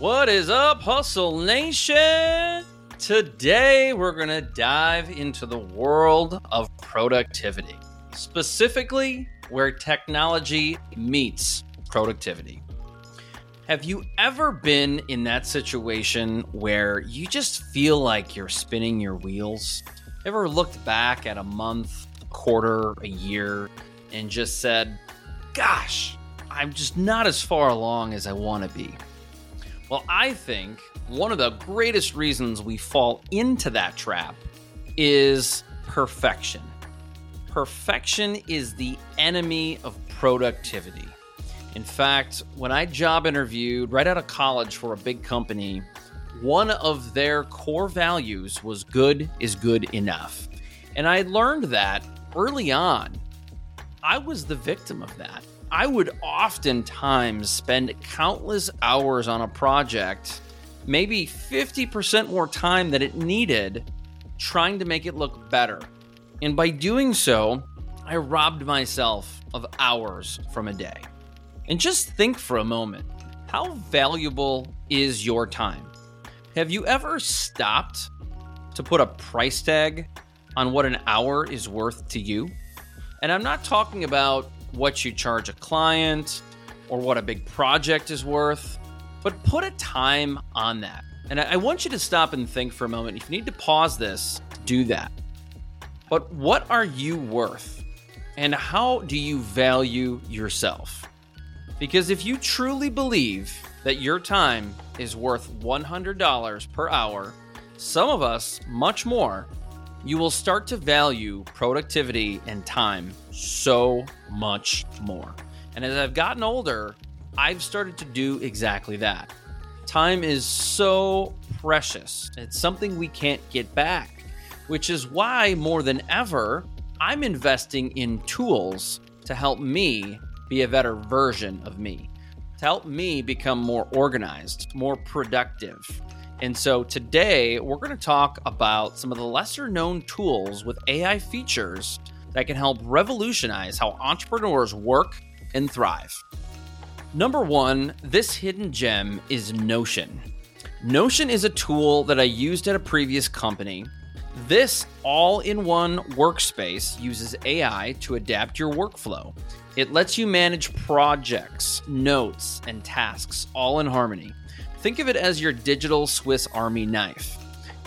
What is up, Hustle Nation? Today, we're going to dive into the world of productivity, specifically where technology meets productivity. Have you ever been in that situation where you just feel like you're spinning your wheels? Ever looked back at a month, a quarter, a year, and just said, Gosh, I'm just not as far along as I want to be? Well, I think one of the greatest reasons we fall into that trap is perfection. Perfection is the enemy of productivity. In fact, when I job interviewed right out of college for a big company, one of their core values was good is good enough. And I learned that early on. I was the victim of that. I would oftentimes spend countless hours on a project, maybe 50% more time than it needed, trying to make it look better. And by doing so, I robbed myself of hours from a day. And just think for a moment how valuable is your time? Have you ever stopped to put a price tag on what an hour is worth to you? And I'm not talking about what you charge a client or what a big project is worth, but put a time on that. And I want you to stop and think for a moment. If you need to pause this, do that. But what are you worth? And how do you value yourself? Because if you truly believe that your time is worth $100 per hour, some of us much more, you will start to value productivity and time so much more. And as I've gotten older, I've started to do exactly that. Time is so precious, it's something we can't get back, which is why more than ever, I'm investing in tools to help me be a better version of me, to help me become more organized, more productive and so today we're going to talk about some of the lesser known tools with AI features that can help revolutionize how entrepreneurs work and thrive. Number one, this hidden gem is Notion. Notion is a tool that I used at a previous company. This all in one workspace uses AI to adapt your workflow. It lets you manage projects, notes, and tasks all in harmony. Think of it as your digital Swiss Army knife.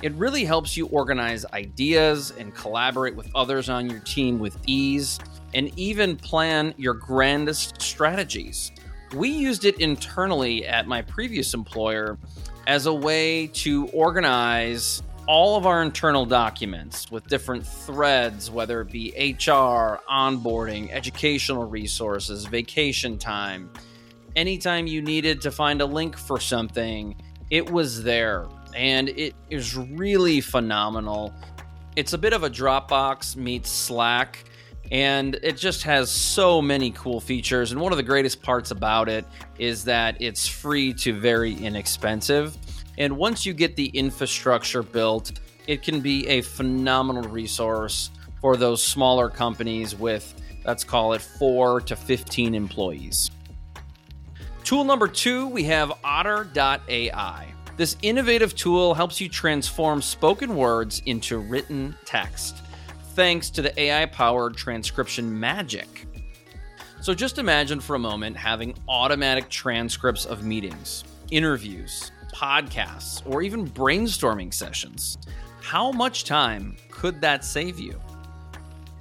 It really helps you organize ideas and collaborate with others on your team with ease, and even plan your grandest strategies. We used it internally at my previous employer as a way to organize all of our internal documents with different threads, whether it be HR, onboarding, educational resources, vacation time anytime you needed to find a link for something, it was there. And it is really phenomenal. It's a bit of a Dropbox meets Slack, and it just has so many cool features. And one of the greatest parts about it is that it's free to very inexpensive. And once you get the infrastructure built, it can be a phenomenal resource for those smaller companies with, let's call it, four to 15 employees. Tool number two, we have Otter.ai. This innovative tool helps you transform spoken words into written text thanks to the AI powered transcription magic. So just imagine for a moment having automatic transcripts of meetings, interviews, podcasts, or even brainstorming sessions. How much time could that save you?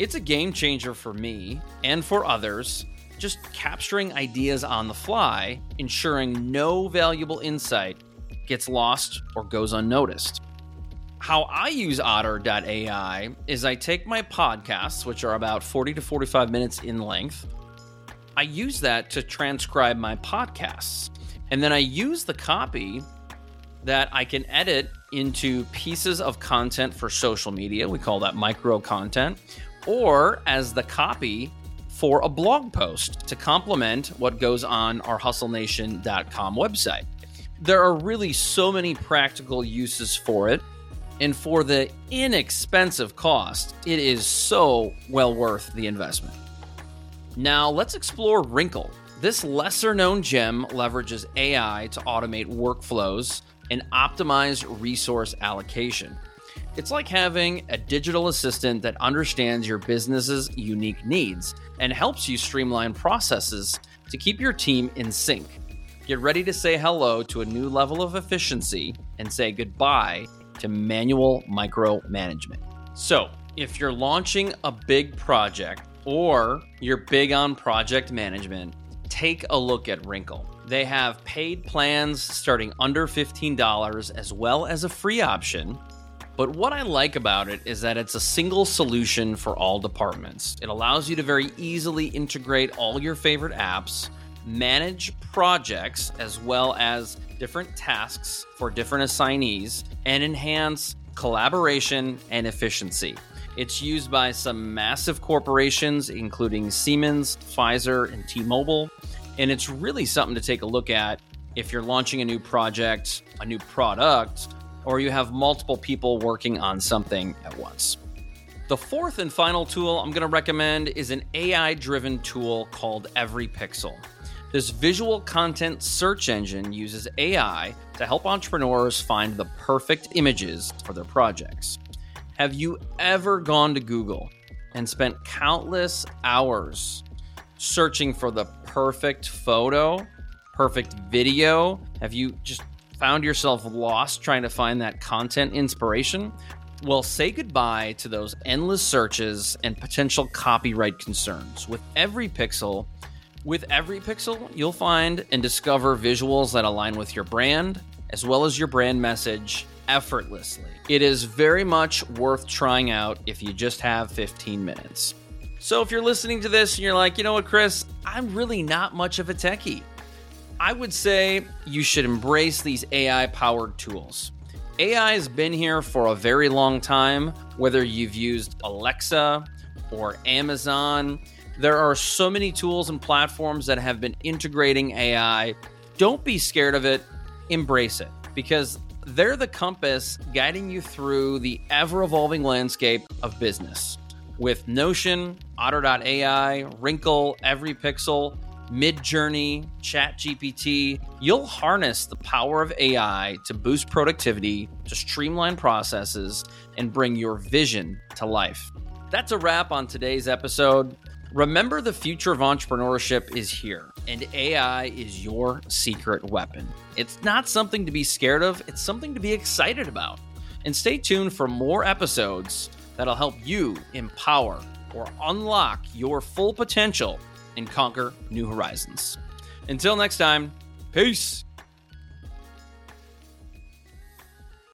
It's a game changer for me and for others just capturing ideas on the fly, ensuring no valuable insight gets lost or goes unnoticed. How I use otter.ai is I take my podcasts, which are about 40 to 45 minutes in length, I use that to transcribe my podcasts. And then I use the copy that I can edit into pieces of content for social media. We call that micro content, or as the copy for a blog post to complement what goes on our hustlenation.com website. There are really so many practical uses for it. And for the inexpensive cost, it is so well worth the investment. Now, let's explore Wrinkle. This lesser known gem leverages AI to automate workflows and optimize resource allocation. It's like having a digital assistant that understands your business's unique needs and helps you streamline processes to keep your team in sync. Get ready to say hello to a new level of efficiency and say goodbye to manual micromanagement. So, if you're launching a big project or you're big on project management, take a look at Wrinkle. They have paid plans starting under $15 as well as a free option but what I like about it is that it's a single solution for all departments. It allows you to very easily integrate all your favorite apps, manage projects as well as different tasks for different assignees, and enhance collaboration and efficiency. It's used by some massive corporations, including Siemens, Pfizer, and T Mobile. And it's really something to take a look at if you're launching a new project, a new product, or you have multiple people working on something at once. The fourth and final tool I'm going to recommend is an AI driven tool called Everypixel. This visual content search engine uses AI to help entrepreneurs find the perfect images for their projects. Have you ever gone to Google and spent countless hours searching for the perfect photo, perfect video? Have you just found yourself lost trying to find that content inspiration, well, say goodbye to those endless searches and potential copyright concerns. With Everypixel, with Everypixel, you'll find and discover visuals that align with your brand as well as your brand message effortlessly. It is very much worth trying out if you just have 15 minutes. So if you're listening to this and you're like, you know what, Chris, I'm really not much of a techie. I would say you should embrace these AI powered tools. AI has been here for a very long time, whether you've used Alexa or Amazon. There are so many tools and platforms that have been integrating AI. Don't be scared of it, embrace it because they're the compass guiding you through the ever evolving landscape of business. With Notion, Otter.ai, Wrinkle, Everypixel, Midjourney, ChatGPT, you'll harness the power of AI to boost productivity, to streamline processes, and bring your vision to life. That's a wrap on today's episode. Remember, the future of entrepreneurship is here, and AI is your secret weapon. It's not something to be scared of, it's something to be excited about. And stay tuned for more episodes that'll help you empower or unlock your full potential and conquer new horizons. Until next time, peace.